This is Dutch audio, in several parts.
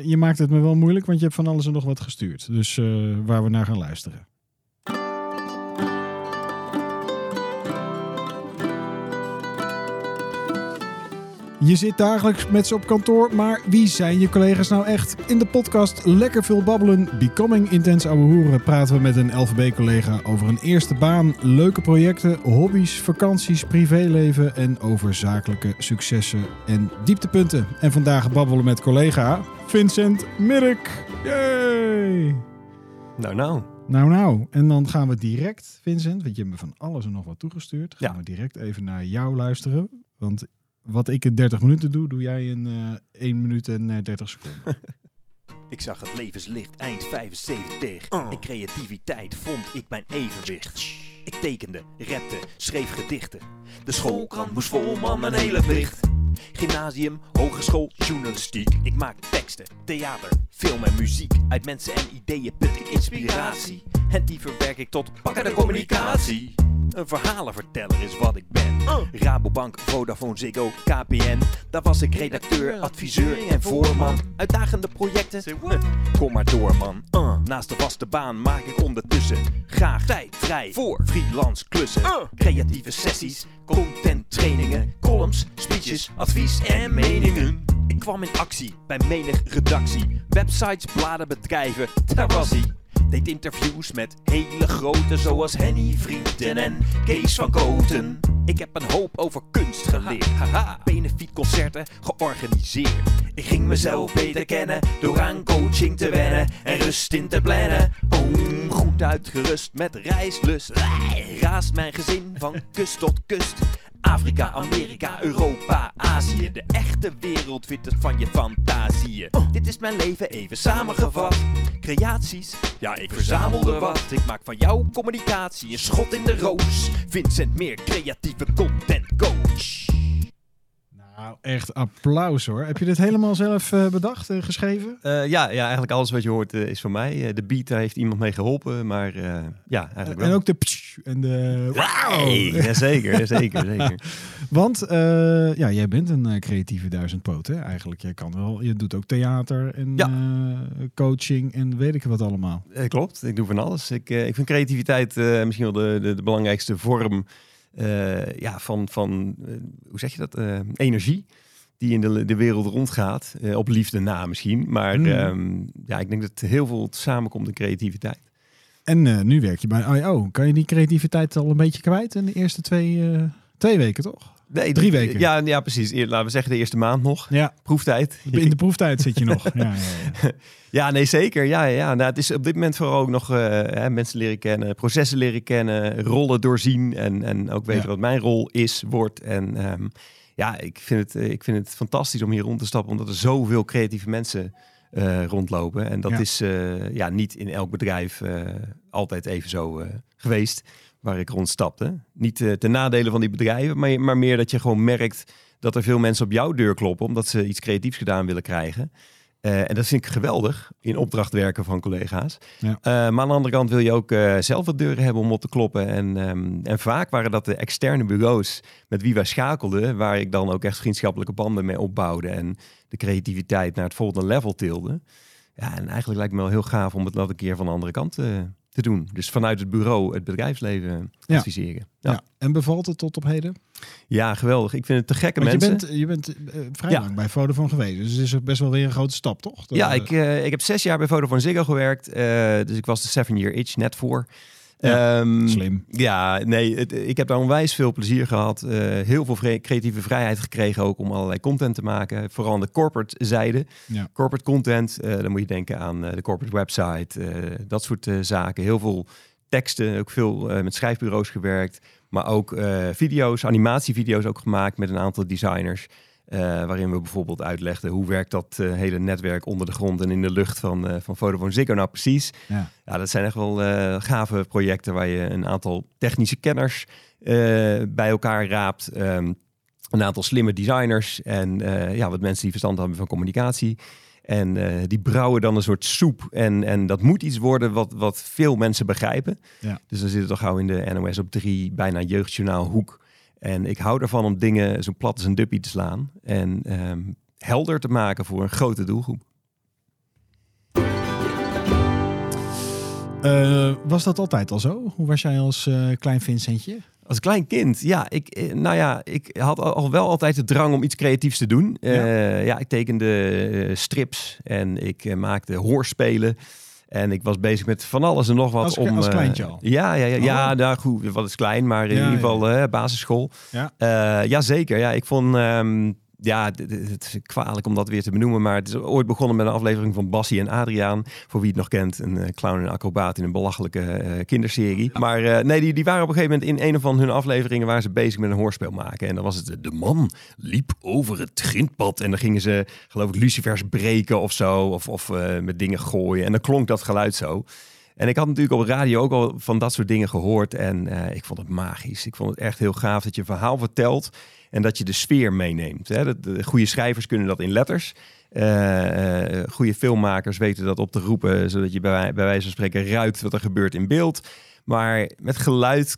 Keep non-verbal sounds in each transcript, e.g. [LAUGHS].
Je maakt het me wel moeilijk, want je hebt van alles en nog wat gestuurd. Dus uh, waar we naar gaan luisteren. Je zit dagelijks met ze op kantoor, maar wie zijn je collega's nou echt? In de podcast Lekker veel babbelen, Becoming Intens Ouwe Hoeren praten we met een LVB-collega over een eerste baan, leuke projecten, hobby's, vakanties, privéleven en over zakelijke successen en dieptepunten. En vandaag babbelen met collega Vincent Mirk. Yay! Nou, nou. Nou, nou. En dan gaan we direct, Vincent, want je hebt me van alles en nog wat toegestuurd. Gaan we direct even naar jou luisteren. Want wat ik in 30 minuten doe, doe jij in uh, eh, 1 minuut en uh, eh, 30 seconden. [LAUGHS] ik zag het levenslicht eind 75. Oh. In creativiteit vond ik mijn evenwicht. Ik tekende, rapte, schreef gedichten. De schoolkrant moest vol, man, mijn hele plicht. Gymnasium, hogeschool, journalistiek. Ik maak teksten, theater, film en muziek. Uit mensen en ideeën put ik inspiratie. En die verwerk ik tot pakkende communicatie. Een verhalenverteller is wat ik ben. Oh. Rabobank, Vodafone, Ziggo, KPN. Daar was ik redacteur, adviseur en voorman. Uitdagende projecten, kom maar door man. Uh. Naast de vaste baan maak ik ondertussen graag tijd vrij voor freelance klussen. Uh. Creatieve sessies, content trainingen, columns, speeches, advies en meningen. Ik kwam in actie bij menig redactie. Websites, bladen, bedrijven, daar was hij. Deed interviews met hele grote zoals Henny Vrienden en Kees van Koten. Ik heb een hoop over kunst geleerd. Haha, benefietconcerten georganiseerd. Ik ging mezelf beter kennen door aan coaching te wennen en rust in te plannen. Oh, goed uitgerust met reislust. Raast mijn gezin van kust tot kust. Afrika, Amerika, Europa, Azië. De echte wereld vindt het van je fantasieën. Dit is mijn leven even samengevat. Creaties, ja ik verzamelde wat. Ik maak van jouw communicatie een schot in de roos. Vincent Meer, creatieve content coach. Nou, echt applaus hoor. Heb je dit helemaal zelf uh, bedacht en geschreven? Uh, ja, ja, eigenlijk alles wat je hoort uh, is van mij. de beat, daar heeft iemand mee geholpen, maar ja, eigenlijk wel. En ook de psh en de wow! Ja, zeker, zeker, [LAUGHS] zeker. Want ja, jij bent een creatieve duizendpoot hè? eigenlijk. Jij kan wel, je doet ook theater en ja. coaching en weet ik wat allemaal. klopt, ik doe van alles. Ik, ik vind creativiteit misschien wel de, de, de belangrijkste vorm uh, ja, van, van uh, hoe zeg je dat, uh, energie die in de, de wereld rondgaat. op liefde na misschien. Maar mm. um, ja, ik denk dat heel veel samenkomt in creativiteit. En nu werk je bij I.O. Kan je die creativiteit al een beetje kwijt in de eerste twee, twee weken, toch? Nee, drie weken. Ja, ja, precies. Laten we zeggen de eerste maand nog. Ja. Proeftijd. In de proeftijd zit je nog. [LAUGHS] Ja, ja, ja. nee, zeker. Ja, ja. Nou, het is op dit moment vooral ook nog uh, mensen leren kennen, processen leren kennen, rollen doorzien en, en ook weten wat mijn rol is, wordt. En um, ja, ik vind, het, eh, ik vind het fantastisch om hier rond te stappen, omdat er zoveel creatieve mensen uh, rondlopen. En dat is uh, ja, niet in elk bedrijf altijd even zo geweest waar ik rondstapte. Niet uh, ten nadele van die bedrijven, maar, maar meer dat je gewoon merkt dat er veel mensen op jouw deur kloppen omdat ze iets creatiefs gedaan willen krijgen. Uh, en dat vind ik geweldig in opdracht werken van collega's. Ja. Uh, maar aan de andere kant wil je ook uh, zelf wat deuren hebben om op te kloppen. En, um, en vaak waren dat de externe bureaus met wie wij schakelden, waar ik dan ook echt vriendschappelijke banden mee opbouwde en de creativiteit naar het volgende level tilde. Ja, en eigenlijk lijkt me wel heel gaaf om het nog een keer van de andere kant te te doen. Dus vanuit het bureau het bedrijfsleven adviseren. Ja. ja. En bevalt het tot op heden? Ja, geweldig. Ik vind het te gekke Want mensen. Je bent, je bent uh, vrij ja. lang bij Vodafone geweest. Dus het is best wel weer een grote stap, toch? ja, ik, uh, ik heb zes jaar bij Vodafone Ziggo gewerkt. Uh, dus ik was de seven year itch net voor. Ja, um, slim. Ja, nee, het, ik heb daar onwijs veel plezier gehad. Uh, heel veel creatieve vrijheid gekregen ook om allerlei content te maken. Vooral aan de corporate zijde. Ja. Corporate content, uh, dan moet je denken aan uh, de corporate website, dat soort zaken. Heel veel teksten, ook veel met schrijfbureaus gewerkt. Maar ook video's, animatievideo's ook gemaakt met een aantal designers. Uh, waarin we bijvoorbeeld uitlegden hoe werkt dat uh, hele netwerk onder de grond en in de lucht van, uh, van Vodafone Ziggo nou precies. Ja. ja, dat zijn echt wel gave projecten waar je een aantal technische kenners bij elkaar raapt. Um, een aantal slimme designers en ja, wat mensen die verstand hebben van communicatie. En die brouwen dan een soort soep. En, en dat moet iets worden wat, wat veel mensen begrijpen. Ja. Dus dan zit het toch gauw in de NOS op drie, bijna jeugdjournaal hoek. En ik hou ervan om dingen zo plat als een duppie te slaan en ehm, helder te maken voor een grote doelgroep. Eh, was dat altijd al zo? Hoe was jij als eh, klein Vincentje? Als klein kind, ja. Ik, eh, nou ja, ik had al wel altijd de drang om iets creatiefs te doen. Ja. ik tekende strips en ik maakte hoorspelen. En ik was bezig met van alles en nog wat. Als- om, als eh, kleintje al? Ja, ja, ja, ja Oh. nou goed, wat is klein, maar in Ja, ieder geval eh, basisschool. Ja. Eh, ja, zeker. Ja, ik vond, ehm, ja, het is kwalijk om dat weer te benoemen, maar het is ooit begonnen met een aflevering van Bassie en Adriaan. Voor wie het nog kent, een eh, clown en acrobaat in een belachelijke eh, kinderserie. Maar eh, nee, die, die waren op een gegeven moment in een van hun afleveringen waar ze bezig met een hoorspel maken. En dan was het, de man liep over het grindpad en dan gingen ze, geloof ik, lucifers breken of zo, of, of met dingen gooien. En dan klonk dat geluid zo. En ik had natuurlijk op radio ook al van dat soort dingen gehoord. En eh, ik vond het magisch. Ik vond het echt heel gaaf dat je een verhaal vertelt en dat je de sfeer meeneemt. Hè. De, de goede schrijvers kunnen dat in letters. Eh, goede filmmakers weten dat op te roepen, zodat je bij, bij wijze van spreken ruikt wat er gebeurt in beeld. Maar met geluid,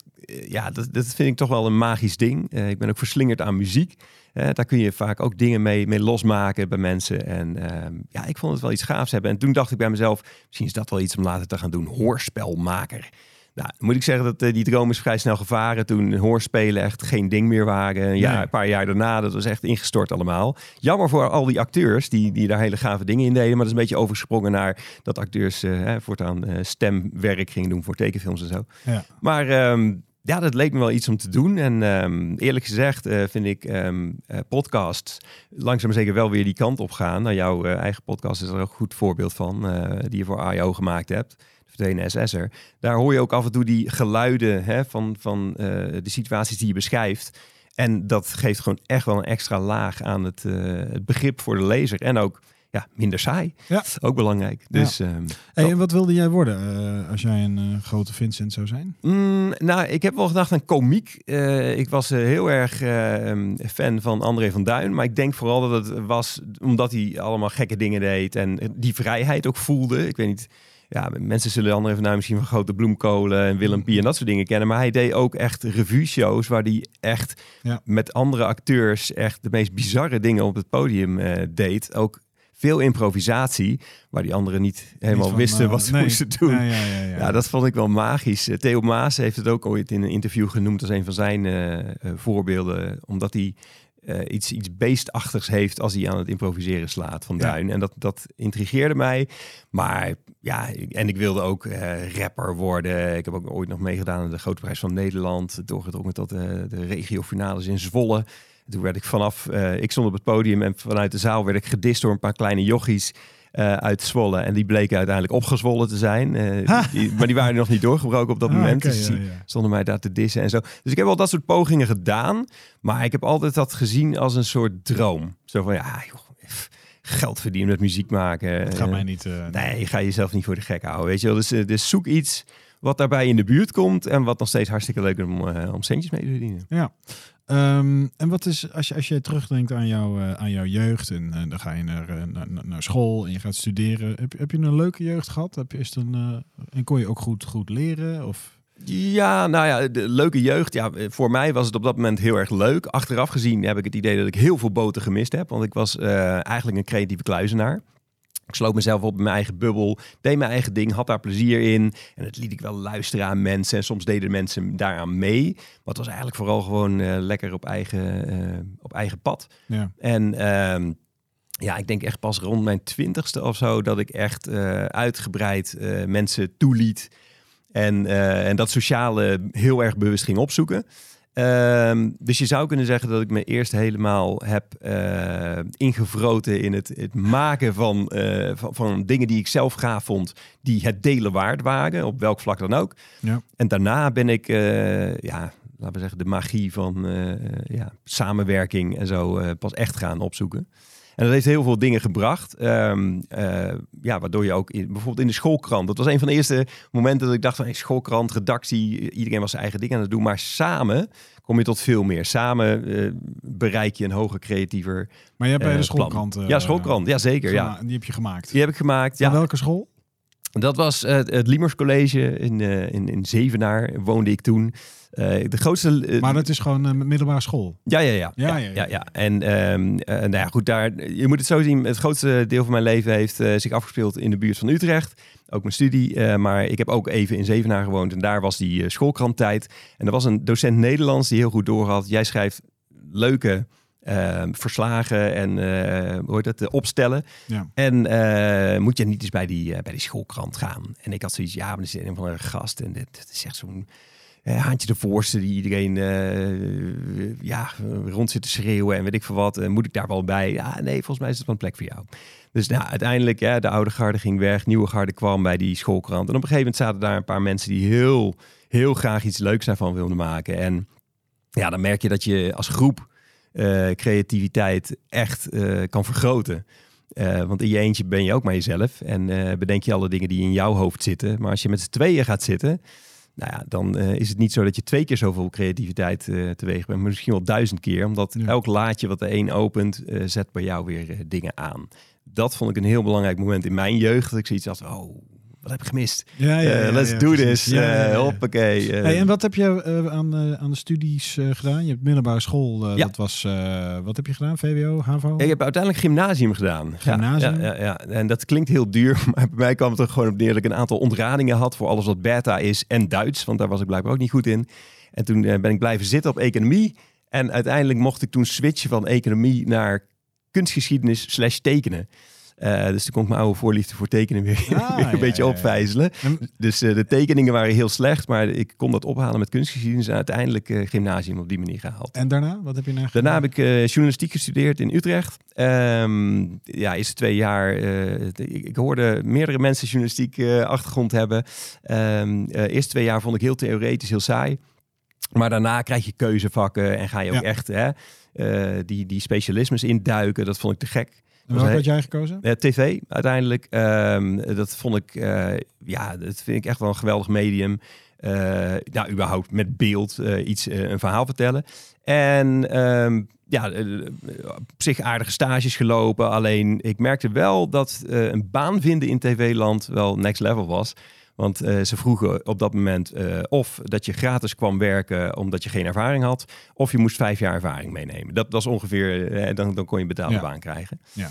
ja, dat, dat vind ik toch wel een magisch ding. Ik ben ook verslingerd aan muziek. Daar kun je vaak ook dingen mee, mee losmaken bij mensen. En ehm, ja, ik vond het wel iets gaafs hebben. En toen dacht ik bij mezelf, misschien is dat wel iets om later te gaan doen. Hoorspelmaker. Nou, moet ik zeggen dat eh, die droom is vrij snel gevaren toen hoorspelen echt geen ding meer waren. Een, jaar, Nee. een paar jaar daarna, dat was echt ingestort allemaal. Jammer voor al die acteurs die, die daar hele gave dingen in deden. Maar dat is een beetje overgesprongen naar dat acteurs hè, voortaan eh, stemwerk gingen doen voor tekenfilms en zo. Ja. Maar ehm, ja, dat leek me wel iets om te doen. En ehm, eerlijk gezegd eh, vind ik eh, podcasts langzaam zeker wel weer die kant op gaan. Nou, jouw eh, eigen podcast is er een goed voorbeeld van, die je voor AIO gemaakt hebt. De SS'er. Daar hoor je ook af en toe die geluiden hè, van, van de situaties die je beschrijft. En dat geeft gewoon echt wel een extra laag aan het, het begrip voor de lezer. En ook ja, minder saai. Ja. Ook belangrijk. Dus ehm, Hey, en wat wilde jij worden eh, als jij een eh, grote Vincent zou zijn? Mm, nou, ik heb wel gedacht aan komiek. Eh, ik was heel erg eh, fan van André van Duin. Maar ik denk vooral dat het was omdat hij allemaal gekke dingen deed. En die vrijheid ook voelde. Ik weet niet. Ja, mensen zullen André van Duin misschien van Grote Bloemkolen en Willem Pie en dat soort dingen kennen. Maar hij deed ook echt revue-shows waar hij echt Ja. met andere acteurs echt de meest bizarre dingen op het podium deed. Ook veel improvisatie, waar die anderen niet helemaal Niet van, wisten eh, wat ze nee. moesten doen. Ja, ja, ja, ja. Ja, dat vond ik wel magisch. Eh, Theo Maas heeft het ook ooit in een interview genoemd als een van zijn eh, voorbeelden. Omdat hij iets, iets beestachtigs heeft als hij aan het improviseren slaat van Ja. Duin. En dat, dat intrigeerde mij. Maar ja, en ik wilde ook rapper worden. Ik heb ook ooit nog meegedaan aan de Grote Prijs van Nederland. Doorgedrongen tot eh, de regiofinales in Zwolle. Toen werd ik vanaf, eh, ik stond op het podium en vanuit de zaal werd ik gedist door een paar kleine jochies eh, uit Zwolle. En die bleken uiteindelijk opgezwollen te zijn. Eh, [LAUGHS] die- maar die waren nog niet doorgebroken op dat Ah, moment. oké, dus ja, die ja. stonden mij daar te dissen en zo. Dus ik heb al dat soort pogingen gedaan. Maar ik heb altijd dat gezien als een soort droom. Zo van, ja, joh, geld verdienen met muziek maken. Het gaat mij niet... eh, Nee, je gaat jezelf niet voor de gek houden, weet je wel. Dus, dus zoek iets wat daarbij in de buurt komt... en wat nog steeds hartstikke leuk is om, om centjes mee te verdienen. Ja. Ehm, en wat is, als je, als je terugdenkt aan, jou, eh, aan jouw jeugd en eh, dan ga je naar, eh, naar, naar- naar school en je gaat studeren. Heb, heb je een leuke jeugd gehad? Heb je, is een, en kon je ook goed, goed leren? Of... Ja, nou ja, de leuke jeugd. Ja, voor mij was het op dat moment heel erg leuk. Achteraf gezien heb ik het idee dat ik heel veel boten gemist heb. Want ik was eigenlijk een creatieve kluizenaar. Ik sloot mezelf op in mijn eigen bubbel, deed mijn eigen ding, had daar plezier in. En het liet ik wel luisteren aan mensen. En soms deden mensen daaraan mee. Maar het was eigenlijk vooral gewoon eh, lekker op eigen, eh, op eigen pad. Ja. En ehm, ja, ik denk echt pas rond mijn twintigste of zo dat ik echt eh, uitgebreid mensen toeliet. En, en dat sociale heel erg bewust ging opzoeken. Ehm, dus je zou kunnen zeggen dat ik me eerst helemaal heb eh, ingevroten in het, het maken van, eh, van, van dingen die ik zelf gaaf vond, die het delen waard waren, op welk vlak dan ook. Ja. En daarna ben ik, eh, ja, laten we zeggen, de magie van ja, samenwerking en zo pas echt gaan opzoeken. En dat heeft heel veel dingen gebracht. Ehm, eh, ja, waardoor je ook in, bijvoorbeeld in de schoolkrant. Dat was een van de eerste momenten dat ik dacht van hey, schoolkrant, redactie, iedereen was zijn eigen ding aan het doen. Maar samen kom je tot veel meer. Samen eh, bereik je een hoger, creatiever. Maar je hebt bij de schoolkrant... eh, ja, schoolkrant. Ja, zeker. Ja. Die heb je gemaakt. Die heb ik gemaakt. Van Ja, welke school? Dat was het Liemers College in, eh, in, in Zevenaar. Woonde ik toen. Eh, de grootste. eh, Maar dat is gewoon een middelbare school. Ja, ja, ja. Ja, ja, ja, ja. En ehm, eh, nou ja, goed, daar, je moet het zo zien. Het grootste deel van mijn leven heeft zich afgespeeld in de buurt van Utrecht. ook mijn studie. Maar ik heb ook even in Zevenaar gewoond en daar was die uh, schoolkranttijd. En er was een docent Nederlands die heel goed doorhad. Jij schrijft leuke Ehm, verslagen en uh, hoe heet het, opstellen. Ja. En uh, moet je niet eens bij die, uh, bij die schoolkrant gaan. En ik had zoiets, ja, maar er zit een van een gast en dit, is echt zo'n haantje de voorste die iedereen ja, rond zit te schreeuwen en weet ik veel wat. moet ik daar wel bij? Ja, nee, volgens mij is het wel een plek voor jou. Dus nou, uiteindelijk, ja, de oude garde ging weg, nieuwe garde kwam bij die schoolkrant. En op een gegeven moment zaten daar een paar mensen die heel, heel graag iets leuks daarvan wilden maken. En ja, dan merk je dat je als groep uh, creativiteit echt uh, kan vergroten. Uh, want in je eentje ben je ook maar jezelf en bedenk je alle dingen die in jouw hoofd zitten. Maar als je met z'n tweeën gaat zitten, nou ja, dan is het niet zo dat je twee keer zoveel creativiteit teweeg bent, maar misschien wel duizend keer. Omdat elk laadje wat de een opent, zet bij jou weer dingen aan. Dat vond ik een heel belangrijk moment in mijn jeugd. Dat ik zoiets had, oh, wat heb ik gemist? Ja, ja, ja let's do this. Ja, hoppakee. Hey, en wat heb je aan, aan de studies gedaan? Je hebt middelbare school, dat was, wat heb je gedaan? VWO, HAVO? Ik heb uiteindelijk gymnasium gedaan. Gymnasium? Ja, ja, en dat klinkt heel duur, [LAUGHS] maar bij mij kwam het er gewoon op neer dat ik een aantal ontradingen had voor alles wat beta is en Duits, want daar was ik blijkbaar ook niet goed in. En toen ben ik blijven zitten op economie. En uiteindelijk mocht ik toen switchen van economie naar kunstgeschiedenis slash tekenen. Uh, dus toen kon ik mijn oude voorliefde voor tekenen weer, [LAUGHS] ah, een beetje opvijzelen. Dus uh, de tekeningen waren heel slecht, maar ik kon dat ophalen met kunstgeschiedenis en uiteindelijk uh, gymnasium op die manier gehaald. En daarna? Wat heb je na Daarna heb ik journalistiek gestudeerd in Utrecht. Um, ja, eerste twee jaar. Ik, ik, hoorde meerdere mensen journalistiek achtergrond hebben. Um, eerste twee jaar vond ik heel theoretisch, heel saai. Maar daarna krijg je keuzevakken en ga je ook echt hè, die, die specialismes induiken. Dat vond ik te gek. Welke had jij gekozen? Uh, TV uiteindelijk. Um, dat vond ik, uh, ja, dat vind ik echt wel een geweldig medium. Uh, nou, überhaupt met beeld iets, een verhaal vertellen. En um, ja, op zich aardige stages gelopen. Alleen ik merkte wel dat een baan vinden in tv-land wel next level was. Want uh, ze vroegen op dat moment uh, of dat je gratis kwam werken omdat je geen ervaring had, of je moest vijf jaar ervaring meenemen. Dat was ongeveer, uh, dan, dan kon je betaalde ja. baan krijgen. Ja.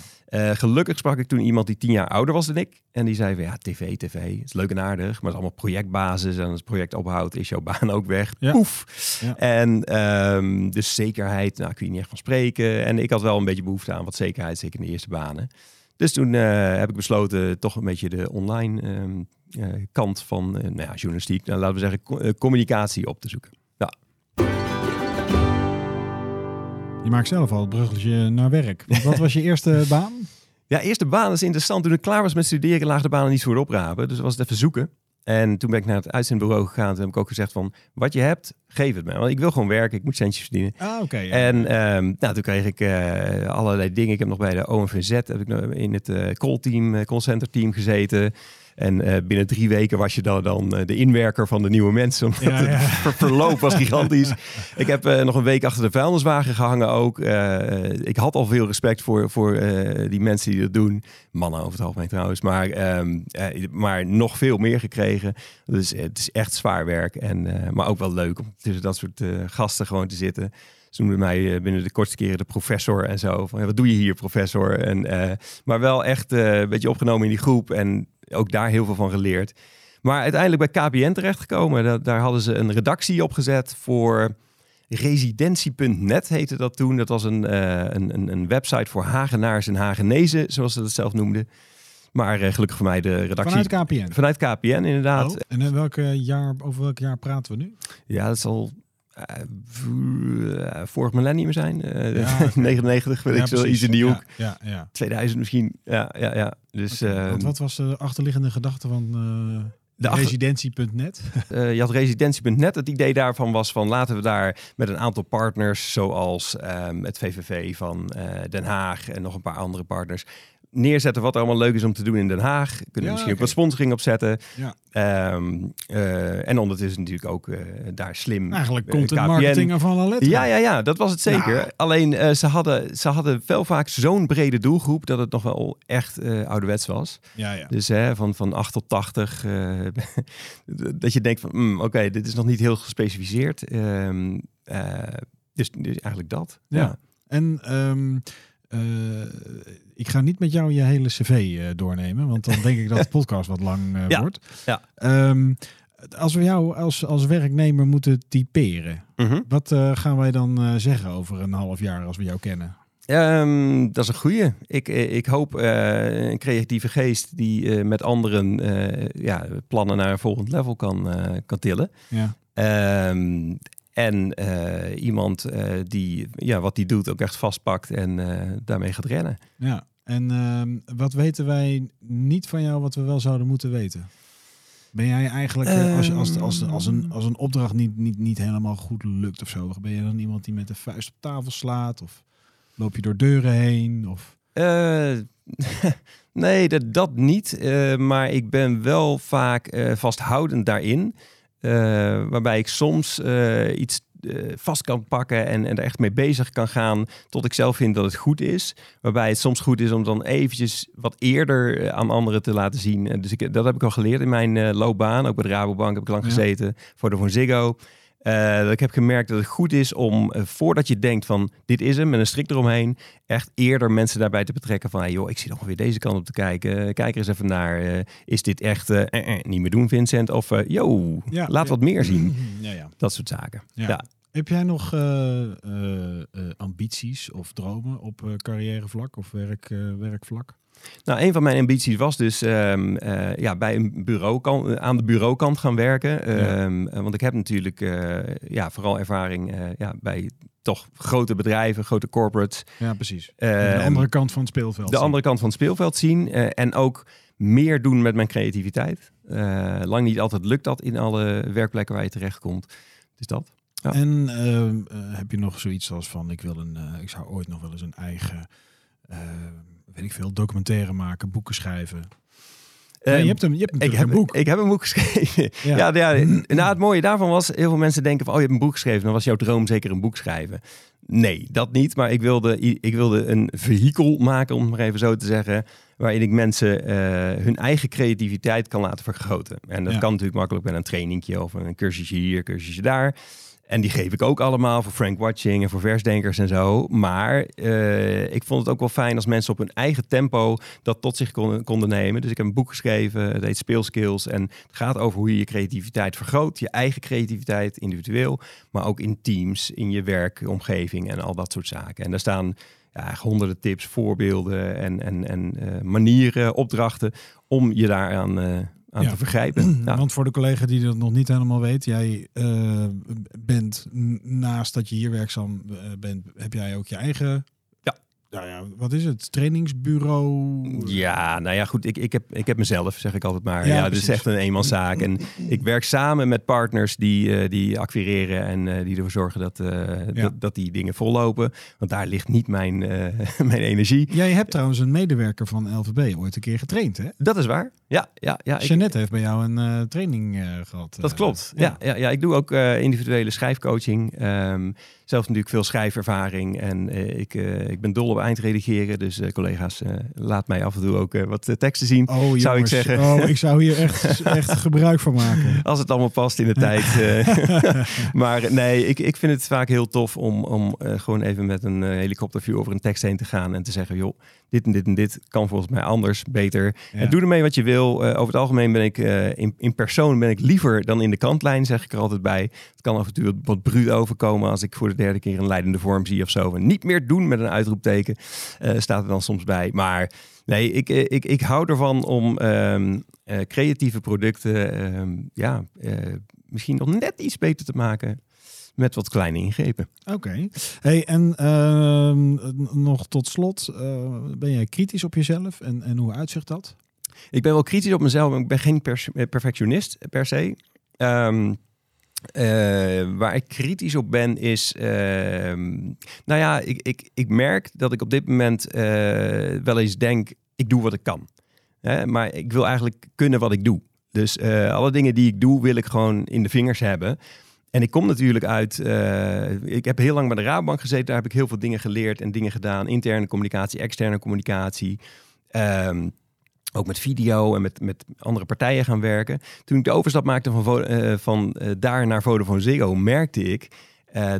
gelukkig sprak ik toen iemand die tien jaar ouder was dan ik. En die zei van ja, tv, tv, het is leuk en aardig, maar het is allemaal projectbasis. En als het project ophoudt, is jouw [LAUGHS] baan ook weg. Ja. Poef. Ja. En um, dus zekerheid, nou, kun je niet echt van spreken. En ik had wel een beetje behoefte aan wat zekerheid, zeker in de eerste banen. Dus toen heb ik besloten toch een beetje de online um, uh, kant van uh, nou ja, journalistiek, nou, laten we zeggen, uh, communicatie op te zoeken. Ja. Je maakt zelf al het bruggetje naar werk. wat was je [LAUGHS] eerste baan? Ja, eerste baan is interessant. Toen ik klaar was met studeren, lagen de banen niet zo goed oprapen. Dus was het even zoeken. En toen ben ik naar het uitzendbureau gegaan. Toen heb ik ook gezegd van, wat je hebt, geef het me. Want ik wil gewoon werken, ik moet centjes verdienen. Ah, oké. ja. En um, nou, toen kreeg ik uh, allerlei dingen. Ik heb nog bij de OMVZ, heb ik in het uh, call team, call center team gezeten. En uh, binnen drie weken was je dan, dan uh, de inwerker van de nieuwe mensen. Omdat ja, ja. [LAUGHS] het verloop was gigantisch. [LAUGHS] ik heb uh, nog een week achter de vuilniswagen gehangen ook. ik had al veel respect voor, voor die mensen die dat doen. Mannen over het algemeen trouwens. Maar, um, maar nog veel meer gekregen. Dus het is echt zwaar werk. En, maar ook wel leuk om tussen dat soort gasten gewoon te zitten. Ze noemden mij binnen de kortste keren de professor en zo. Van, wat doe je hier, professor? En, uh, maar wel echt uh, een beetje opgenomen in die groep. En ook daar heel veel van geleerd. Maar uiteindelijk bij KPN terechtgekomen. Daar, daar hadden ze een redactie opgezet voor residentie.net heette dat toen. Dat was een, uh, een, een, website voor Hagenaars en Hagenezen, zoals ze dat zelf noemden. Maar uh, gelukkig voor mij de redactie. Vanuit KPN? Vanuit KPN, inderdaad. Oh, en in welk jaar, over welk jaar praten we nu? Ja, dat zal uh, vorig millennium zijn. Uh, ja, [LAUGHS] 99 weet ja, ik zo, iets in die hoek. Ja, ja, 2000 misschien. Ja, ja, ja. Dus, okay, uh, wat was de achterliggende gedachte van de residentie.net? [LAUGHS] je had residentie.net. Het idee daarvan was van laten we daar met een aantal partners, zoals um, het VVV van Den Haag en nog een paar andere partners, neerzetten wat er allemaal leuk is om te doen in Den Haag. Kunnen we misschien ook wat sponsoring opzetten. Ja. Um, uh, en ondertussen natuurlijk ook uh, daar slim. Eigenlijk komt het marketing af alle. Ja, ja, ja, dat was het zeker. Nou. Alleen uh, ze, hadden, ze hadden wel vaak zo'n brede doelgroep dat het nog wel echt ouderwets was. Ja, ja. Dus hè, van, van 8 tot 80. [LAUGHS] dat je denkt van mm, oké, dit is nog niet heel gespecificeerd. Um, dus, dus eigenlijk dat. Ja. En um, eh, ik ga niet met jou je hele cv eh, doornemen, want dan denk ik dat de [LAUGHS] podcast wat lang eh, Ja, wordt. ja. Ehm, als we jou als, als werknemer moeten typeren, Mhm. wat eh, gaan wij dan zeggen over een half jaar als we jou kennen? Ehm, dat is een goeie. Ik, ik hoop een creatieve geest die met anderen ja, plannen naar een volgend level kan, kan tillen. Ja. Ehm, en eh, iemand eh, die ja, wat die doet ook echt vastpakt en eh, daarmee gaat rennen. ja. En ehm, wat weten wij niet van jou wat we wel zouden moeten weten? Ben jij eigenlijk, als, je, als, als, als, een, als een opdracht niet, niet, niet helemaal goed lukt of zo, ben je dan iemand die met de vuist op tafel slaat? Of loop je door deuren heen? Of... [LAUGHS] Nee, dat, dat niet. Maar ik ben wel vaak vasthoudend daarin. Eh, waarbij ik soms eh, iets eh, vast kan pakken en, en er echt mee bezig kan gaan tot ik zelf vind dat het goed is. Waarbij het soms goed is om dan eventjes wat eerder aan anderen te laten zien. Dus ik, dat heb ik al geleerd in mijn loopbaan. Ook bij de Rabobank heb ik lang Ja. gezeten. Voor de Von Ziggo. Eh, ik heb gemerkt dat het goed is om, eh, voordat je denkt van dit is hem, met een strik eromheen, echt eerder mensen daarbij te betrekken van, hey, joh, ik zie nog weer deze kant op te kijken. Kijk er eens even naar. eh, is dit echt eh, eh, eh, niet meer doen, Vincent? Of, eh yo, Ja, laat ja. wat meer zien. [CLEARS THROAT] Ja, ja. Dat soort zaken. Ja. Heb jij nog eh, eh, eh, ambities of dromen op eh, carrièrevlak of werk, eh, werkvlak? Nou, een van mijn ambities was dus ehm, eh, ja, bij een bureaukant, eh, aan de bureaukant gaan werken. Ehm, eh, want ik heb natuurlijk eh, ja, vooral ervaring ja, bij toch grote bedrijven, grote corporates. Ja, precies. Ehm, de andere kant van het speelveld. de andere kant van het speelveld zien en ook meer doen met mijn creativiteit. Lang niet altijd lukt dat in alle werkplekken waar je terechtkomt. Dus dat. Ja. En ehm, heb je nog zoiets als van, ik wil een, ik zou ooit nog wel eens een eigen, weet ik veel, documentaire maken, boeken schrijven. Ehm, je hebt een, je hebt ik heb, een boek. ik heb een boek geschreven. [LAUGHS] Ja. Ja, ja, nou, het mooie daarvan was, heel veel mensen denken van, oh, je hebt een boek geschreven. Dan was jouw droom zeker een boek schrijven. Nee, dat niet. Maar ik wilde, ik wilde een vehikel maken, om het maar even zo te zeggen. Waarin ik mensen eh, hun eigen creativiteit kan laten vergroten. En dat Ja. kan natuurlijk makkelijk met een trainingje of een cursusje hier, cursusje daar. En die geef ik ook allemaal voor Frank Watching en voor versdenkers en zo. Maar eh, ik vond het ook wel fijn als mensen op hun eigen tempo dat tot zich konden, konden nemen. Dus ik heb een boek geschreven, het heet Speelskills. En het gaat over hoe je je creativiteit vergroot. Je eigen creativiteit, individueel. Maar ook in teams, in je werkomgeving en al dat soort zaken. En daar staan ja, honderden tips, voorbeelden en, en, en eh, manieren, opdrachten om je daaraan eh, aan Ja. te vergrijpen. [CLEARS THROAT] Ja. Want voor de collega die dat nog niet helemaal weet, jij eh, bent naast dat je hier werkzaam eh, bent, heb jij ook je eigen. Ja. Nou ja, wat is het? Trainingsbureau? Ja, nou ja, goed. Ik, ik, heb, ik heb mezelf, zeg ik altijd maar. Ja, Ja, het is echt een eenmanszaak. En ik werk samen met partners die, eh, die acquireren en eh, die ervoor zorgen dat, eh, Ja. dat, dat die dingen vollopen. Want daar ligt niet mijn, [LAUGHS] mijn energie. Jij hebt trouwens een medewerker van LVB ooit een keer getraind, hè? Dat is waar. Ja, ja, ja. Ik, Jeannette heeft bij jou een training eh, gehad. dat klopt. Ja, ja, ja, ik doe ook individuele schrijfcoaching. Ehm, zelf natuurlijk veel schrijfervaring. En ik, ik ben dol op eindredigeren. Dus eh, collega's, eh, laat mij af en toe ook eh, wat teksten zien. Oh, jongens. Zou ik zeggen. Oh, ik zou hier echt, [LAUGHS] echt gebruik van maken. Als het allemaal past in de tijd. [LAUGHS] [LAUGHS] maar nee, ik, ik vind het vaak heel tof om, om gewoon even met een helikopterview over een tekst heen te gaan. En te zeggen, joh, dit en dit en dit kan volgens mij anders, beter. Ja. En doe ermee wat je wil. Eh, over het algemeen ben ik eh, in, in persoon ben ik liever dan in de kantlijn, zeg ik er altijd bij. Het kan af en toe wat, wat bruut overkomen als ik voor de derde keer een leidende vorm zie of zo. En niet meer doen met een uitroepteken, eh, staat er dan soms bij. Maar nee, ik, ik, ik hou ervan om ehm, eh, creatieve producten ehm, ja, misschien nog net iets beter te maken met wat kleine ingrepen. Oké. Hey, en ehm, nog tot slot, eh, ben jij kritisch op jezelf en, en hoe uitzicht dat? Ik ben wel kritisch op mezelf, maar ik ben geen eh, perfectionist per se. Ehm, eh, waar ik kritisch op ben is, ehm, nou ja, ik, ik, ik merk dat ik op dit moment wel eens denk, ik doe wat ik kan. Hè, maar ik wil eigenlijk kunnen wat ik doe. Dus alle dingen die ik doe, wil ik gewoon in de vingers hebben. En ik kom natuurlijk uit, eh, ik heb heel lang bij de Rabobank gezeten, daar heb ik heel veel dingen geleerd en dingen gedaan. Interne communicatie, externe communicatie. Ehm, ook met video en met, met andere partijen gaan werken. Toen ik de overstap maakte van, eh, van eh, daar naar Vodafone Ziggo, merkte ik...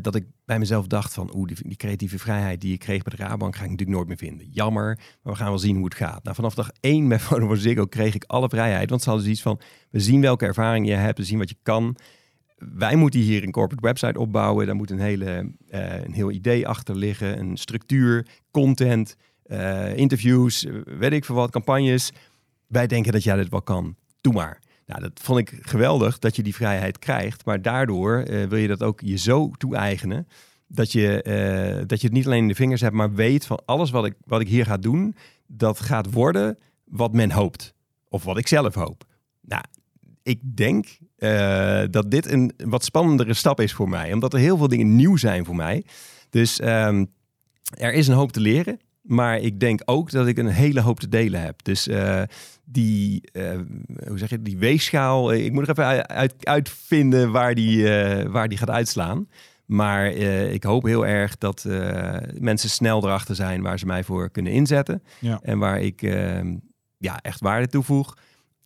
dat ik bij mezelf dacht van, oeh, die, creatieve vrijheid die ik kreeg bij de Rabank ga ik natuurlijk nooit meer vinden. Jammer, maar we gaan wel zien hoe het gaat. Nou, vanaf dag één bij [LAUGHS] Vodafone Ziggo kreeg ik alle vrijheid, want ze hadden zoiets van, we zien welke ervaring je hebt, we zien wat je kan. Wij moeten hier een corporate website opbouwen, daar moet een, hele, uh, een heel idee achter liggen, een structuur, content, uh, interviews, weet ik veel wat, campagnes. Wij denken dat jij dit wel kan. Doe maar. Nou, dat vond ik geweldig dat je die vrijheid krijgt. Maar daardoor wil je dat ook je zo toe-eigenen. Dat je, dat je het niet alleen in de vingers hebt, maar weet van alles wat ik, wat ik hier ga doen, dat gaat worden wat men hoopt. Of wat ik zelf hoop. Nou, ik denk uh, dat dit een wat spannendere stap is voor mij. Omdat er heel veel dingen nieuw zijn voor mij. Dus um, er is een hoop te leren. Maar ik denk ook dat ik een hele hoop te delen heb. Dus uh, die, uh, hoe zeg je, die weegschaal. Ik moet er even uit, uitvinden waar die, waar die gaat uitslaan. Maar ik hoop heel erg dat mensen snel erachter zijn waar ze mij voor kunnen inzetten. Ja. En waar ik ehm, ja, echt waarde toevoeg.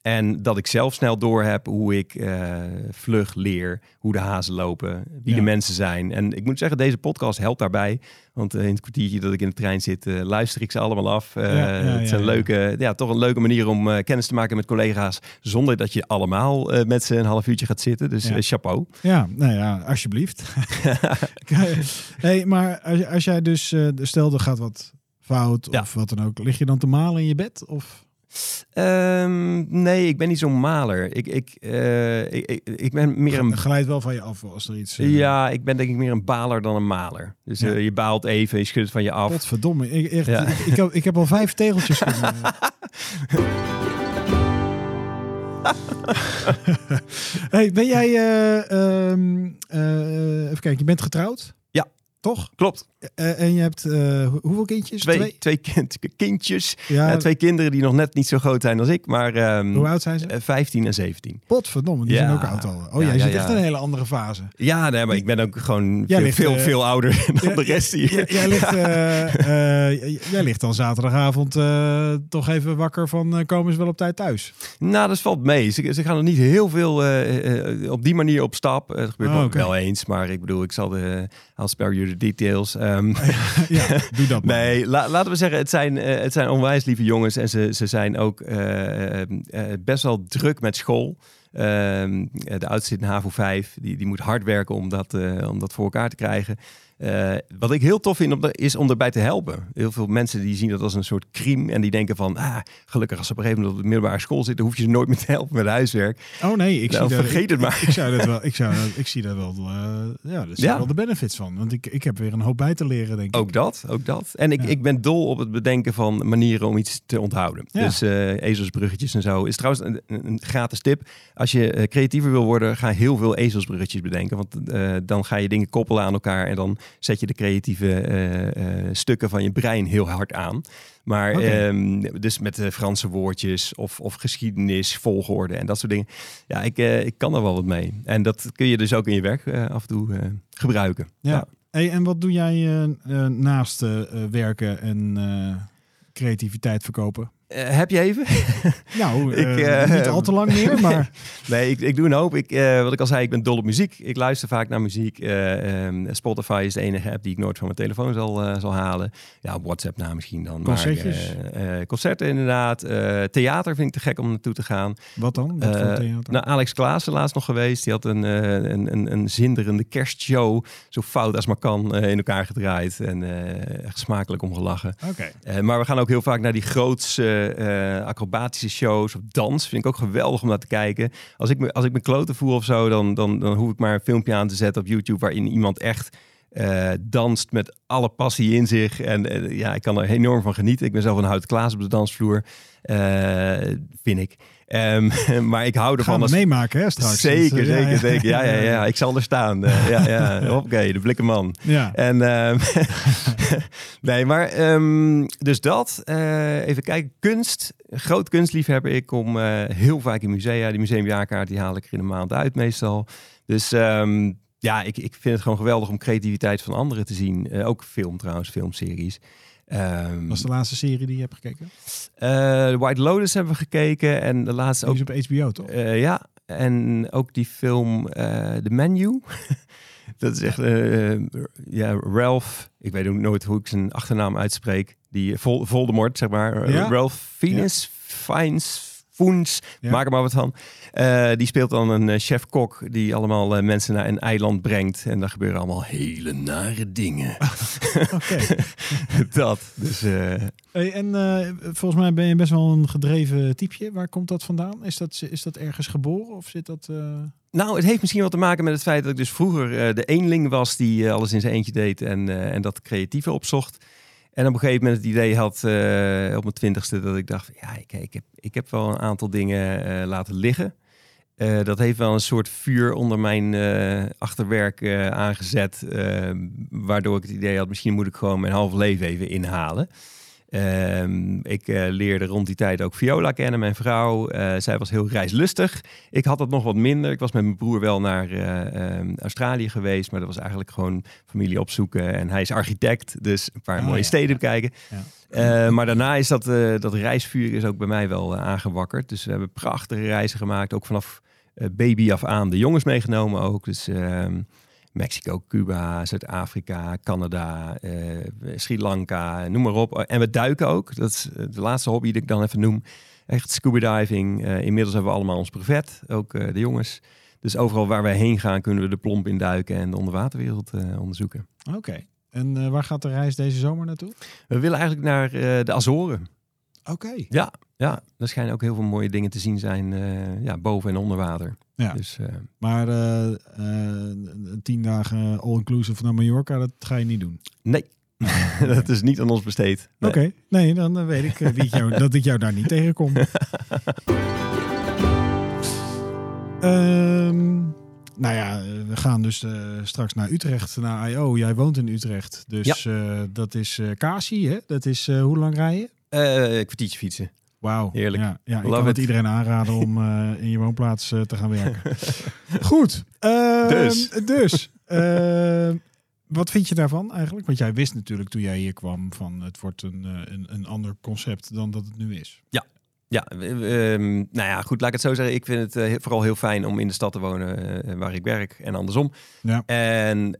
En dat ik zelf snel door heb hoe ik uh, vlug leer, hoe de hazen lopen, wie ja. de mensen zijn. En ik moet zeggen, deze podcast helpt daarbij. Want uh, in het kwartiertje dat ik in de trein zit, uh, luister ik ze allemaal af. Ja, ja, het is een leuke, ja, toch een leuke manier om kennis te maken met collega's. Zonder dat je allemaal met ze een half uurtje gaat zitten. Dus chapeau. Ja, nou ja, alsjeblieft. [LAUGHS] [LAUGHS] hey, maar als, als jij dus, stel er gaat wat fout of wat dan ook. Lig je dan te malen in je bed? Of... Um, nee, ik ben niet zo'n maler. Ik, ik, uh, ik, ik, ik, ben meer een... Glijdt wel van je af als er iets... Uh... Ja, ik ben denk ik meer een baler dan een maler. Dus ja. uh, je baalt even, je schudt van je af. Wat verdomme. Ik, echt, ja. ik, heb, ik heb al vijf tegeltjes [LAUGHS] [LAUGHS] hey, ben jij... Um, even kijken, je bent getrouwd? Toch? Klopt. Uh, en je hebt uh, hoeveel kindjes? Twee, twee? twee kind, kindjes. Ja. ja. twee kinderen die nog net niet zo groot zijn als ik. Maar, um, Hoe oud zijn ze? 15 en 17. Potverdomme, die ja. zijn ook oud al. Oh, jij zit echt in een hele andere fase. Ja, nee, maar ik ben ook gewoon veel, ligt, veel, veel, ouder [LAUGHS] dan de rest hier. Jij ligt, jij ligt dan zaterdagavond toch even wakker van komen ze wel op tijd thuis? Nou, dat valt mee. Ze, ze gaan er niet heel veel op die manier op stap. Het gebeurt oh, okay. wel eens, maar ik bedoel, ik zal de... Spare you the details. [LAUGHS] Um, ja, doe dat maar. Nee, la, laten we zeggen, het zijn, uh, het zijn onwijs lieve jongens. En ze, ze zijn ook uh, uh, best wel druk met school. Ehm, de oudste zit in HAVO 5. Die, die moet hard werken om dat, om dat voor elkaar te krijgen. Uh, wat ik heel tof vind om, is om erbij te helpen. Heel veel mensen die zien dat als een soort crime en die denken van, ah, gelukkig als ze op een gegeven moment op de middelbare school zitten, hoef je ze nooit meer te helpen met huiswerk. Oh nee, ik nou, zie vergeet dat, het maar. Ik, ik, zou dat wel, ik, zou, [LAUGHS] ik zie daar wel, uh, ja, daar ja. wel de benefits van. Want ik, ik heb weer een hoop bij te leren, denk ik. Ook dat, ook dat. En ik, ja. ik ben dol op het bedenken van manieren om iets te onthouden. Ja. Dus uh, ezelsbruggetjes en zo. Is trouwens een, een gratis tip. Als je creatiever wil worden, ga heel veel ezelsbruggetjes bedenken. Want dan ga je dingen koppelen aan elkaar en dan zet je de creatieve uh, uh, stukken van je brein heel hard aan. Maar okay. um, dus met uh, Franse woordjes of, of geschiedenis, volgorde en dat soort dingen. Ja, ik, ik kan er wel wat mee. En dat kun je dus ook in je werk af en toe gebruiken. Ja. ja. Hey, en wat doe jij naast werken en creativiteit verkopen? Uh, heb je even? [LAUGHS] Nou, [LAUGHS] ik, uh, niet al te lang meer, [LAUGHS] maar... nee, ik, ik doe een hoop. Ik, uh, wat ik al zei, ik ben dol op muziek. Ik luister vaak naar muziek. Um, Spotify is de enige app die ik nooit van mijn telefoon zal, zal halen. Ja, WhatsApp na misschien dan. Concertjes? Maar, concerten inderdaad. theater vind ik te gek om naartoe te gaan. Wat dan? Wat theater? Nou, Alex Klaassen laatst nog geweest. Die had een, een, een, een zinderende kerstshow. Zo fout als maar kan in elkaar gedraaid. En echt smakelijk om gelachen. Okay. maar we gaan ook heel vaak naar die grootste uh, acrobatische shows of dans. Vind ik ook geweldig om naar te kijken. Als ik me, als ik me kloten voel of zo, dan, dan, dan hoef ik maar een filmpje aan te zetten op YouTube waarin iemand echt uh, danst met alle passie in zich. En uh, ja, ik kan er enorm van genieten. Ik ben zelf een hout Klaas op de dansvloer, vind ik. Um, [LAUGHS] maar ik hou ervan. Gaan als... meemaken, hè, straks. Zeker, dus, zeker, ja, zeker. Ja, ja, ja. [LAUGHS] Ik zal er staan. Uh, ja, ja. [LAUGHS] Oké, de blikke man. Ja. En, um, nee, maar um, dus dat. Uh, even kijken. Kunst. Groot kunstliefhebber ik. Kom uh, heel vaak in musea. Die museumjaarkaart die haal ik er in een maand uit meestal. Dus ja, ik, ik vind het gewoon geweldig om creativiteit van anderen te zien. Ook film trouwens, filmseries. Um, Was de laatste serie die je hebt gekeken? Uh, White Lotus hebben we gekeken. En de laatste die ook... op HBO, toch? Uh, ja, en ook die film The Menu. [LAUGHS] Dat is echt, eh, ja, Ralph, ik weet ook nooit hoe ik zijn achternaam uitspreek. Die Vol Voldemort, zeg maar. Ja? Ralph Fiennes, Fiennes, Foens, Ja. maak er maar wat van. Eh, die speelt dan een eh, chef-kok die allemaal eh, mensen naar een eiland brengt. En daar gebeuren allemaal hele nare dingen. [LAUGHS] Oké. [LAUGHS] dat, dus... Hey, en volgens mij ben je best wel een gedreven typeje. Waar komt dat vandaan? Is dat, is dat ergens geboren of zit dat... Nou, het heeft misschien wat te maken met het feit dat ik dus vroeger de eenling was die alles in zijn eentje deed en, en dat creatieve opzocht. En op een gegeven moment het idee had eh, op mijn twintigste dat ik dacht, ja, ik, ik, heb, ik heb wel een aantal dingen eh, laten liggen. Eh, dat heeft wel een soort vuur onder mijn achterwerk aangezet, waardoor ik het idee had, misschien moet ik gewoon mijn halve leven even inhalen. Ehm, ik eh, leerde rond die tijd ook Viola kennen, mijn vrouw. Eh, zij was heel reislustig. Ik had dat nog wat minder. Ik was met mijn broer wel naar eh, ehm, Australië geweest, maar dat was eigenlijk gewoon familie opzoeken. En hij is architect, dus een paar Ah, mooie ja, steden ja. bekijken. Ja. Maar daarna is dat, dat reisvuur is ook bij mij wel aangewakkerd. Dus we hebben prachtige reizen gemaakt, ook vanaf baby af aan. De jongens meegenomen ook. Dus ehm, Mexico, Cuba, Zuid-Afrika, Canada, eh, Sri Lanka, noem maar op. En we duiken ook. Dat is eh, de laatste hobby die ik dan even noem. Echt scuba diving. Eh, inmiddels hebben we allemaal ons brevet, ook de jongens. Dus overal waar wij heen gaan kunnen we de plomp in duiken en de onderwaterwereld onderzoeken. Oké. En waar gaat de reis deze zomer naartoe? We willen eigenlijk naar de Azoren. Oké. Ja, ja, er schijnen ook heel veel mooie dingen te zien zijn ja, boven en onder water. Ja. Dus eh, Maar eh, eh, tien dagen all-inclusive naar Mallorca, dat ga je niet doen. nee, [LAUGHS] dat is niet aan ons besteed. Nee. Oké, nee, dan weet ik dat, ik jou, dat ik jou daar niet tegenkom. [LAUGHS] Ehm, nou ja, we gaan dus straks naar Utrecht, naar I.O. Jij woont in Utrecht, dus dat is Kasi, hè? Dat is, hoe lang rijden? Een kwartiertje fietsen. Wauw. Heerlijk. Ja, ja ik Love kan het iedereen aanraden om [LAUGHS] eh, in je woonplaats eh, te gaan werken. [LAUGHS] Goed. ehm, Dus. dus [LAUGHS] ehm, wat vind je daarvan eigenlijk? Want jij wist natuurlijk toen jij hier kwam van het wordt een, eh, een, een ander concept dan dat het nu is. Ja, w- ehm, nou ja, goed, laat ik het zo zeggen. Ik vind het he- vooral heel fijn om in de stad te wonen waar ik werk en andersom. Ja. En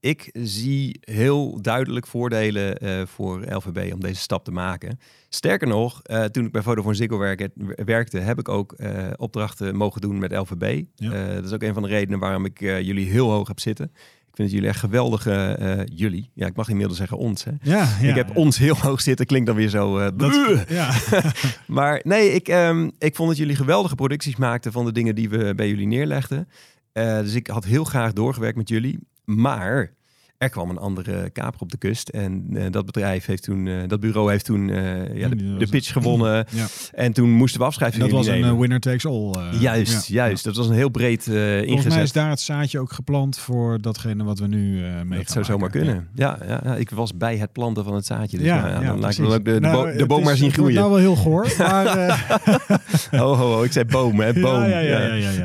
ik zie heel duidelijk voordelen eh, voor LVB om deze stap te maken. Sterker nog, eh, toen ik bij Vodafone Ziggo werk- werkte, heb ik ook eh, opdrachten mogen doen met LVB. Ja. Dat is ook een van de redenen waarom ik jullie heel hoog heb zitten. Ik vind jullie echt geweldige, jullie. Ja, ik mag inmiddels zeggen ons. Hè. Ja, ja. Ik heb ons heel hoog zitten, klinkt dan weer zo. Dat, [LAUGHS] ja. [LAUGHS] maar nee, ik, ehm, ik vond dat jullie geweldige producties maakten van de dingen die we bij jullie neerlegden. Dus ik had heel graag doorgewerkt met jullie. Maar er kwam een andere kaper op de kust. En eh, dat bedrijf heeft toen, eh, dat bureau heeft toen eh, ja, de, pitch gewonnen. [CLEARS THROAT] Ja. En toen moesten we afscheid van dat was een winner takes all. juist, ja. juist. Dat was een heel breed eh Volgens mij ingezet. is daar het zaadje ook geplant voor datgene wat we nu mee Dat zou zomaar kunnen. Ja. Ja, ja, ik was bij het planten van het zaadje. Dus Ja, nou dan laat ik ook de, de, Nou, bo- de boom is- maar zien groeien. Nou wel heel goor, [LAUGHS] maar... [LAUGHS] Ho, ho, ho, ik zei boom, hè? [LAUGHS] Boom. Ja, ja, ja. ja,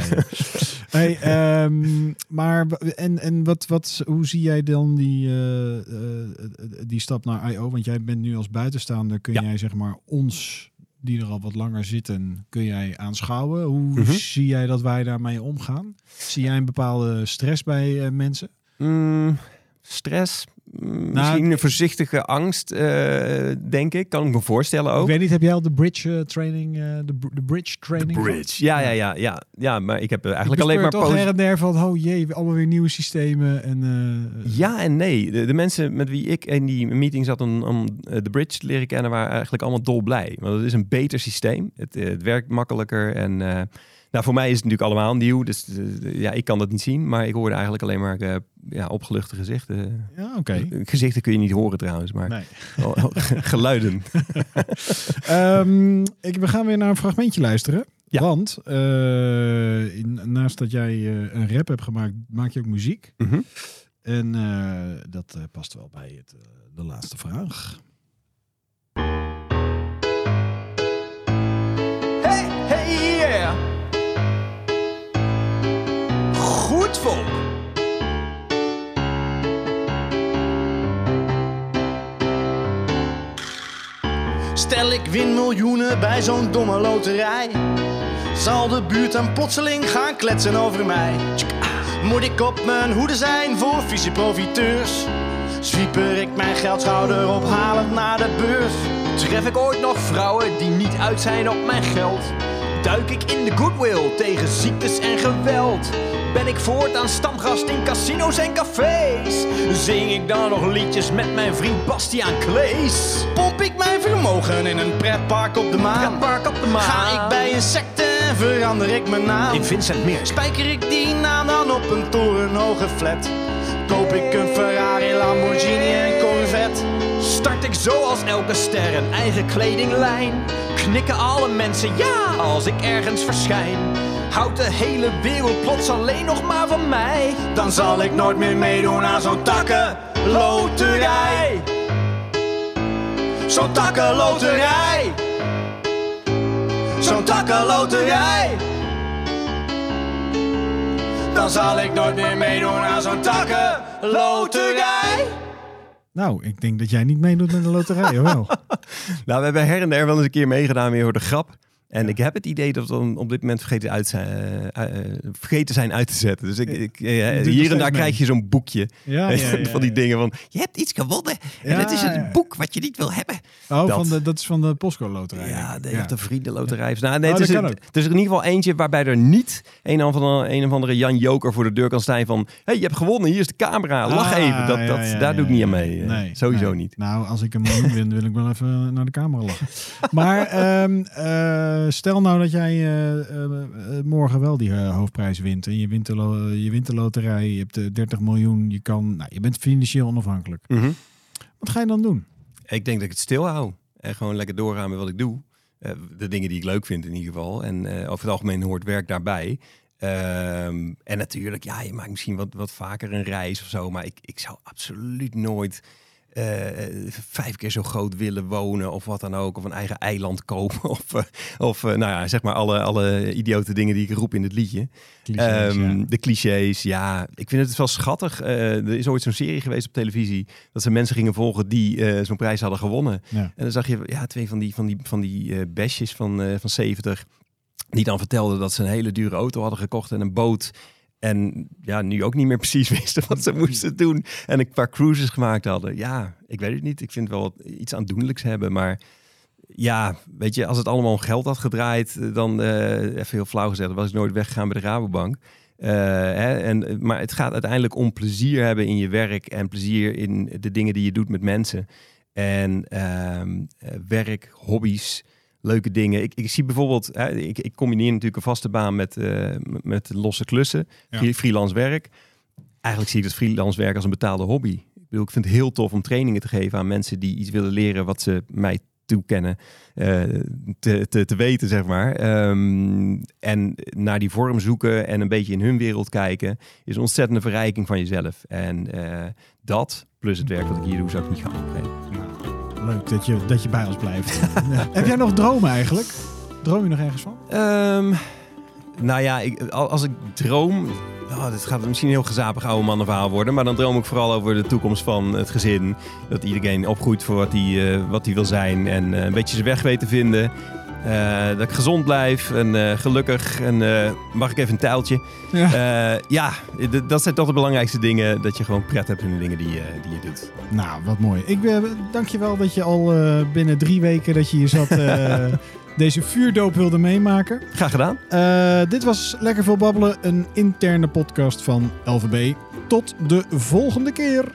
hey, ehm, maar en, en wat, wat, hoe zie jij dan die, eh, eh, die stap naar I.O.? Want jij bent nu als buitenstaander, kun Ja. jij zeg maar ons, die er al wat langer zitten, kun jij aanschouwen? Hoe Mhm. zie jij dat wij daarmee omgaan? Zie jij een bepaalde stress bij eh, mensen? Mm, stress. Nou, misschien een voorzichtige angst, eh, denk ik. Kan ik me voorstellen ook. Ik weet niet, heb jij al de bridge eh, training, eh, de, br- de bridge training? Ja, ja, ja, ja, ja. Maar ik heb eigenlijk Ik alleen maar toch her en der van, oh jee, allemaal weer nieuwe systemen. En, eh, Ja en nee. De, de mensen met wie ik in die meeting zat om, om de bridge te leren kennen, waren eigenlijk allemaal dolblij. Want het is een beter systeem. Het, het werkt makkelijker. En eh, nou, voor mij is het natuurlijk allemaal nieuw. Dus eh, ja, ik kan dat niet zien. Maar ik hoorde eigenlijk alleen maar eh, ja, opgeluchte gezichten. Ja, oké. Gezichten kun je niet horen trouwens, maar Nee. oh, [LAUGHS] geluiden. [LAUGHS] Ehm, ik, we gaan weer naar een fragmentje luisteren. Ja. Want eh, in- naast dat jij eh, een rap hebt gemaakt, maak je ook muziek. Mhm. En eh, dat eh, past wel bij het, eh, de laatste vraag. Volk. Stel ik win miljoenen bij zo'n domme loterij. Zal de buurt dan plotseling gaan kletsen over mij? Ah. Moet ik op mijn hoede zijn voor vieze profiteurs? Zwieper ik mijn geldschouder ophalend naar de beurs? Tref ik ooit nog vrouwen die niet uit zijn op mijn geld? Duik ik in de goodwill tegen ziektes en geweld? Ben ik voortaan stamgast in casino's en cafés? Zing ik dan nog liedjes met mijn vriend Bastiaan Klees? Pomp ik mijn vermogen in een pretpark op de maan? Pretpark op de maan. Ga ik bij een secte en verander ik mijn naam? In Vincent Meer. Spijker ik die naam dan op een torenhoge flat? Koop ik een Ferrari, Lamborghini en Corvette? Start ik zoals elke ster een eigen kledinglijn? Knikken alle mensen ja als ik ergens verschijn? Houdt de hele wereld plots alleen nog maar van mij? Dan zal ik nooit meer meedoen aan zo'n takkenloterij. Zo'n takkenloterij. Zo'n takkenloterij. Dan zal ik nooit meer meedoen aan zo'n takkenloterij. Nou, ik denk dat jij niet meedoet met de loterij, of wel? [LAUGHS] Nou, we hebben her en der wel eens een keer meegedaan weer voor de grap. En ik heb het idee dat we op dit moment vergeten, uit zijn, eh, eh, vergeten zijn uit te zetten. Dus ik, ik, eh, hier en daar mee. krijg je zo'n boekje. Ja, [LAUGHS] ja, ja, van die ja. dingen van, je hebt iets gewonnen. En Ja, het is een ja. boek wat je niet wil hebben. Oh, Dat. Van de, dat is van de Postco Loterij. Ja, de, of de vriendenloterij. Nou, nee, Oh, het, is, het is in ieder geval eentje waarbij er niet een of andere, een of andere Jan Joker voor de deur kan staan van... hey, je hebt gewonnen, hier is de camera, lach Ah, even. Dat, ja, dat, ja, daar ja, doe ik niet ja. aan mee. Nee, Sowieso nee. niet. Nou, als ik een miljoen win, wil ik wel even naar de camera lachen. [LAUGHS] Maar ehm, eh, stel nou dat jij eh, eh, eh, morgen wel die eh, hoofdprijs wint. En je wint, de je wint de loterij, je hebt eh, 30 miljoen. Je, kan, nou, je bent financieel onafhankelijk. Mhm. Wat ga je dan doen? Ik denk dat ik het stil hou. En gewoon lekker doorgaan met wat ik doe. Eh, de dingen die ik leuk vind in ieder geval. En eh, over het algemeen hoort werk daarbij. Ehm, en natuurlijk, ja, je maakt misschien wat, wat vaker een reis of zo. Maar ik, ik zou absoluut nooit eh, vijf keer zo groot willen wonen of wat dan ook. Of een eigen eiland kopen. [LAUGHS] Of, eh, of eh, nou ja, zeg maar alle, alle idiote dingen die ik roep in het liedje. Clichés, Ehm, ja. De clichés, ja. Ik vind het wel schattig. Er is ooit zo'n serie geweest op televisie... dat ze mensen gingen volgen die zo'n prijs hadden gewonnen. Ja. En dan zag je ja, twee van die, van die, van die besjes van, van 70... die dan vertelden dat ze een hele dure auto hadden gekocht en een boot... En ja, nu ook niet meer precies [LAUGHS] wisten wat ze moesten doen. En een paar cruises gemaakt hadden. Ja, ik weet het niet. Ik vind het wel wat, iets aandoenlijks hebben. Maar ja, weet je, als het allemaal om geld had gedraaid, dan, eh, even heel flauw gezegd, dan was ik nooit weggegaan bij de Rabobank. Eh, hè, en, maar het gaat uiteindelijk om plezier hebben in je werk en plezier in de dingen die je doet met mensen. En ehm, eh, werk, hobby's, leuke dingen. Ik, ik zie bijvoorbeeld, hè, ik, ik combineer natuurlijk een vaste baan met, eh, met losse klussen, Ja. Freelance werk. Eigenlijk zie ik het freelance werk als een betaalde hobby. Ik bedoel, ik vind het heel tof om trainingen te geven aan mensen die iets willen leren wat ze mij toekennen eh, te, te, te weten, zeg maar. Ehm, en naar die vorm zoeken en een beetje in hun wereld kijken, is een ontzettende verrijking van jezelf. En eh, dat, plus het werk wat ik hier doe, zou ik niet gaan opgeven. Leuk dat je, dat je bij ons blijft. [LAUGHS] Heb jij nog dromen eigenlijk? Droom je nog ergens van? Ehm, nou ja, ik, al- als ik droom. Oh, dit gaat misschien een heel gezapig oude mannenverhaal worden. Maar dan droom ik vooral over de toekomst van het gezin. Dat iedereen opgroeit voor wat hij, eh, wat wil zijn. En eh, een beetje zijn weg weet te vinden. Eh, dat ik gezond blijf en eh, gelukkig. En eh, mag ik even een tijltje? Ja. Ja, dat zijn toch de belangrijkste dingen. Dat je gewoon pret hebt in de dingen die, je die je doet. Nou, wat mooi. Ik dank je wel dat je al binnen drie weken dat je hier zat [LAUGHS] deze vuurdoop wilde meemaken. Graag gedaan. Dit was Lekker Veel Babbelen, een interne podcast van LVB. Tot de volgende keer.